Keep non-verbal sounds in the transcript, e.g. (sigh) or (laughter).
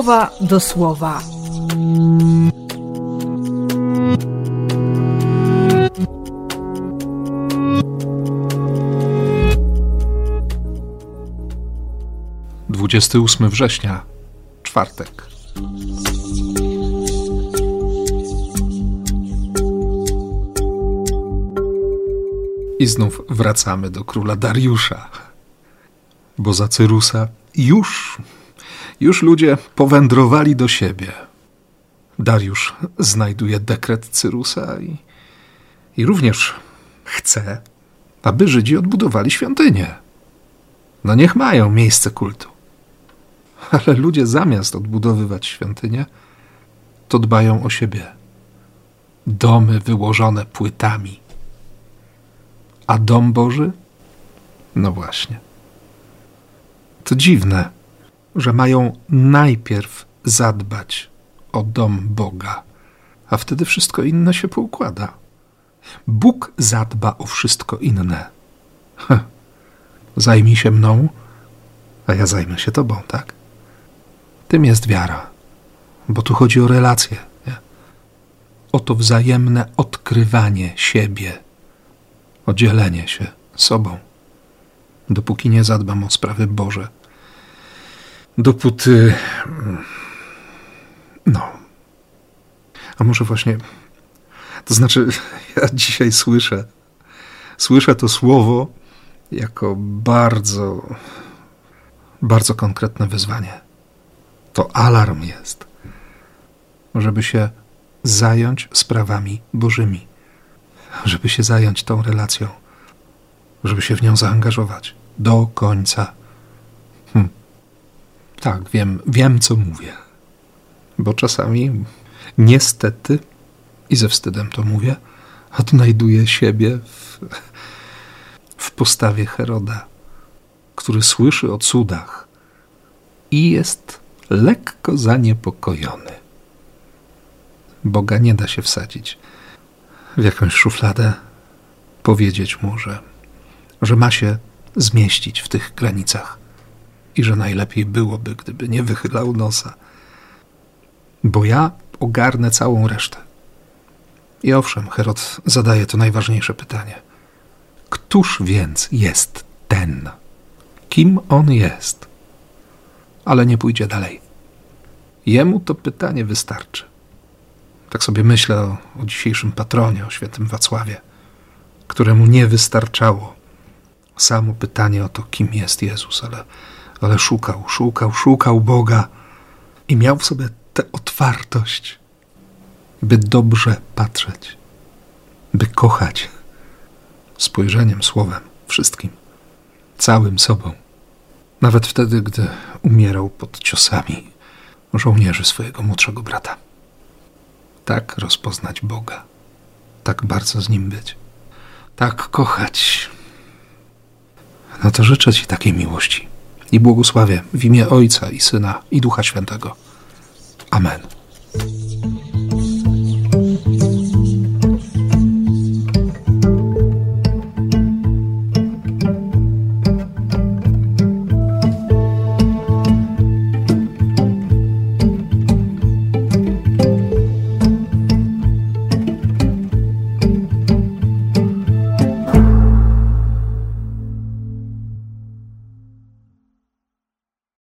słowa do słowa. Dwudziesty ósmy września, czwartek. I znów wracamy do króla Dariusza, bo za Cyrusa już, już ludzie powędrowali do siebie. Dariusz znajduje dekret Cyrusa i, i również chce, aby Żydzi odbudowali świątynię. No niech mają miejsce kultu. (laughs) Ale ludzie zamiast odbudowywać świątynię, to dbają o siebie. Domy wyłożone płytami. A dom Boży? No właśnie. To dziwne, że mają najpierw zadbać o dom Boga, a wtedy wszystko inne się poukłada. Bóg zadba o wszystko inne. Heh. Zajmij się mną, a ja zajmę się tobą, tak? Tym jest wiara, bo tu chodzi o relacje, nie? o to wzajemne odkrywanie siebie, o dzielenie się sobą. Dopóki nie zadbam o sprawy Boże, dopóty. No. A może właśnie. To znaczy, (laughs) ja dzisiaj słyszę, słyszę to słowo jako bardzo, bardzo konkretne wyzwanie. To alarm jest, żeby się zająć sprawami Bożymi, żeby się zająć tą relacją, żeby się w nią zaangażować do końca. Hm. Tak, wiem, wiem, co mówię. Bo czasami, niestety, i ze wstydem to mówię, odnajduję siebie w, w postawie Heroda, który słyszy o cudach i jest lekko zaniepokojony. Boga nie da się wsadzić w jakąś szufladę, powiedzieć mu, że, że ma się zmieścić w tych granicach i że najlepiej byłoby, gdyby nie wychylał nosa, bo ja ogarnę całą resztę. I owszem, Herod zadaje to najważniejsze pytanie. Któż więc jest ten? Kim on jest? Ale nie pójdzie dalej. Jemu to pytanie wystarczy. Tak sobie myślę o, o dzisiejszym patronie, o świętym Wacławie, któremu nie wystarczało samo pytanie o to, kim jest Jezus, ale, ale szukał, szukał, szukał Boga i miał w sobie tę otwartość, by dobrze patrzeć, by kochać spojrzeniem, słowem, wszystkim, całym sobą. Nawet wtedy, gdy umierał pod ciosami żołnierzy swojego młodszego brata. Tak rozpoznać Boga, tak bardzo z nim być, tak kochać. No to życzę Ci takiej miłości i błogosławię w imię Ojca i Syna i Ducha Świętego. Amen.